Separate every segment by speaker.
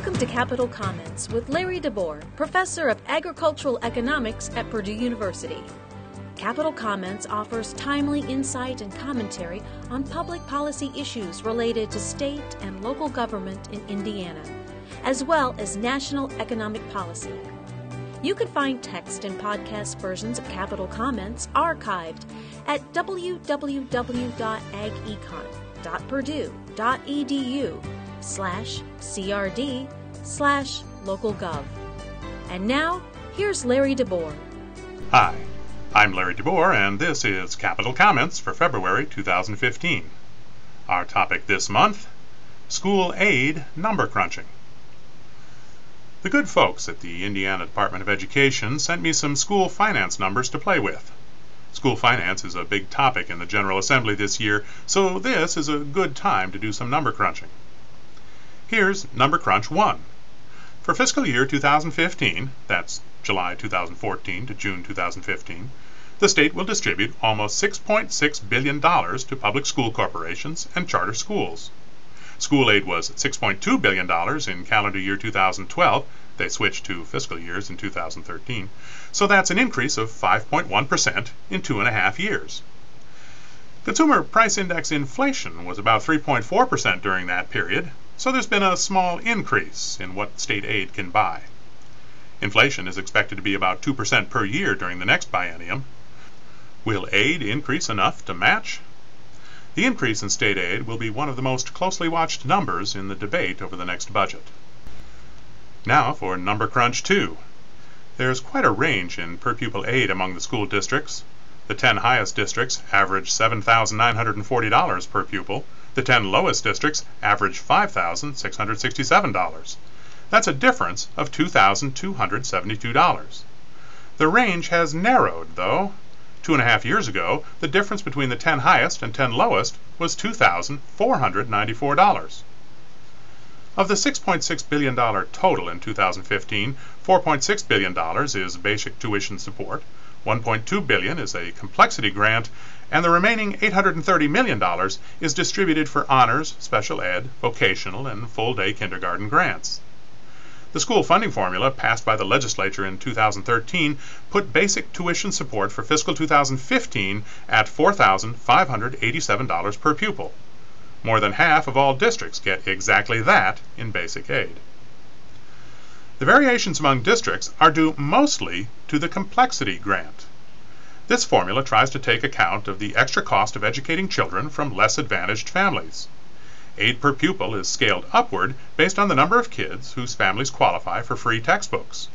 Speaker 1: Welcome to Capital Comments with Larry DeBoer, Professor of Agricultural Economics at Purdue University. Capital Comments offers timely insight and commentary on public policy issues related to state and local government in Indiana, as well as national economic policy. You can find text and podcast versions of Capital Comments archived at www.agecon.purdue.edu slash crd slash localgov. And now, here's Larry DeBoer.
Speaker 2: Hi, I'm Larry DeBoer, and this is Capital Comments for February 2015. Our topic this month School Aid Number Crunching. The good folks at the Indiana Department of Education sent me some school finance numbers to play with. School finance is a big topic in the General Assembly this year, so this is a good time to do some number crunching. Here's Number Crunch 1. For fiscal year 2015, that's July 2014 to June 2015, the state will distribute almost $6.6 billion to public school corporations and charter schools. School aid was $6.2 billion in calendar year 2012. They switched to fiscal years in 2013. So that's an increase of 5.1% in two and a half years. Consumer Price Index inflation was about 3.4% during that period, so there's been a small increase in what state aid can buy. Inflation is expected to be about 2% per year during the next biennium. Will aid increase enough to match? The increase in state aid will be one of the most closely watched numbers in the debate over the next budget. Now for Number Crunch 2. There's quite a range in per pupil aid among the school districts. The 10 highest districts average $7,940 per pupil. The 10 lowest districts average $5,667. That's a difference of $2,272. The range has narrowed, though. Two and a half years ago, the difference between the 10 highest and 10 lowest was $2,494. Of the $6.6 billion total in 2015, $4.6 billion is basic tuition support, 1.2 billion is a complexity grant, and the remaining $830 million is distributed for honors, special ed, vocational, and full day kindergarten grants. The school funding formula passed by the legislature in 2013 put basic tuition support for fiscal 2015 at $4,587 per pupil. More than half of all districts get exactly that in basic aid. The variations among districts are due mostly to the complexity grant. This formula tries to take account of the extra cost of educating children from less advantaged families. Aid per pupil is scaled upward based on the number of kids whose families qualify for free textbooks.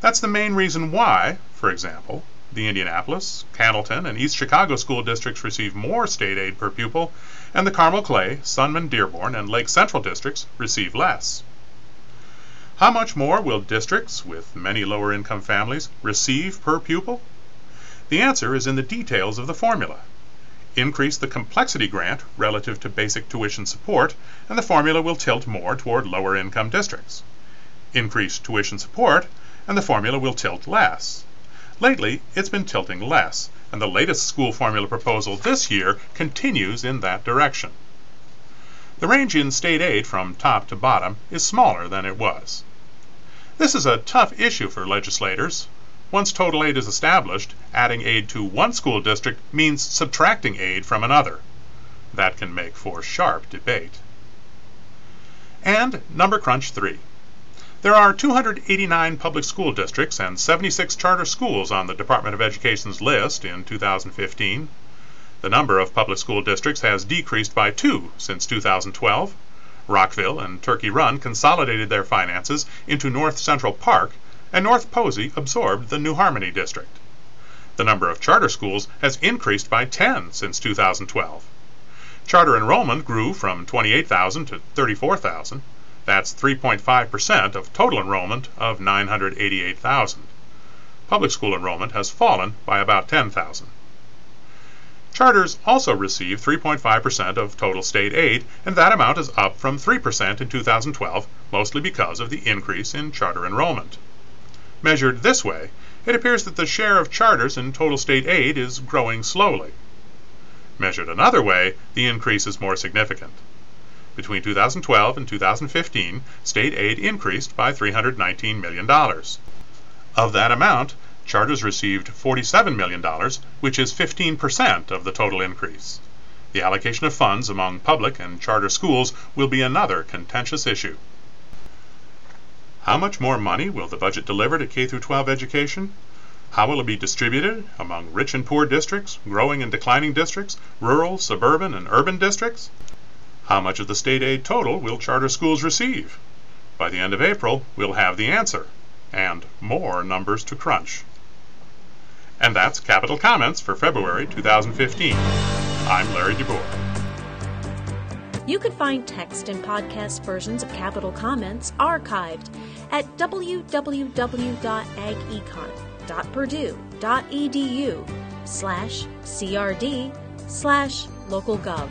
Speaker 2: That's the main reason why, for example, the Indianapolis, Cannelton, and East Chicago school districts receive more state aid per pupil, and the Carmel Clay, Sunman Dearborn, and Lake Central districts receive less. How much more will districts with many lower income families receive per pupil? The answer is in the details of the formula. Increase the complexity grant relative to basic tuition support, and the formula will tilt more toward lower income districts. Increase tuition support, and the formula will tilt less. Lately, it's been tilting less, and the latest school formula proposal this year continues in that direction. The range in state aid from top to bottom is smaller than it was. This is a tough issue for legislators. Once total aid is established, adding aid to one school district means subtracting aid from another. That can make for sharp debate. And Number Crunch 3. There are 289 public school districts and 76 charter schools on the Department of Education's list in 2015. The number of public school districts has decreased by two since 2012. Rockville and Turkey Run consolidated their finances into North Central Parke and North Posey absorbed the New Harmony district. The number of charter schools has increased by 10 since 2012. Charter enrollment grew from 28,000 to 34,000. That's 3.5% of total enrollment of 988,000. Public school enrollment has fallen by about 10,000. Charters also receive 3.5% of total state aid, and that amount is up from 3% in 2012, mostly because of the increase in charter enrollment. Measured this way, it appears that the share of charters in total state aid is growing slowly. Measured another way, the increase is more significant. Between 2012 and 2015, state aid increased by $319 million. Of that amount, charters received $47 million, which is 15% of the total increase. The allocation of funds among public and charter schools will be another contentious issue. How much more money will the budget deliver to K 12 education? How will it be distributed among rich and poor districts, growing and declining districts, rural, suburban, and urban districts? How much of the state aid total will charter schools receive? By the end of April, we'll have the answer and more numbers to crunch. And that's Capital Comments for February 2015. I'm Larry DeBoer.
Speaker 1: You can find text and podcast versions of Capital Comments archived at www.agecon.purdue.edu slash crd slash localgov.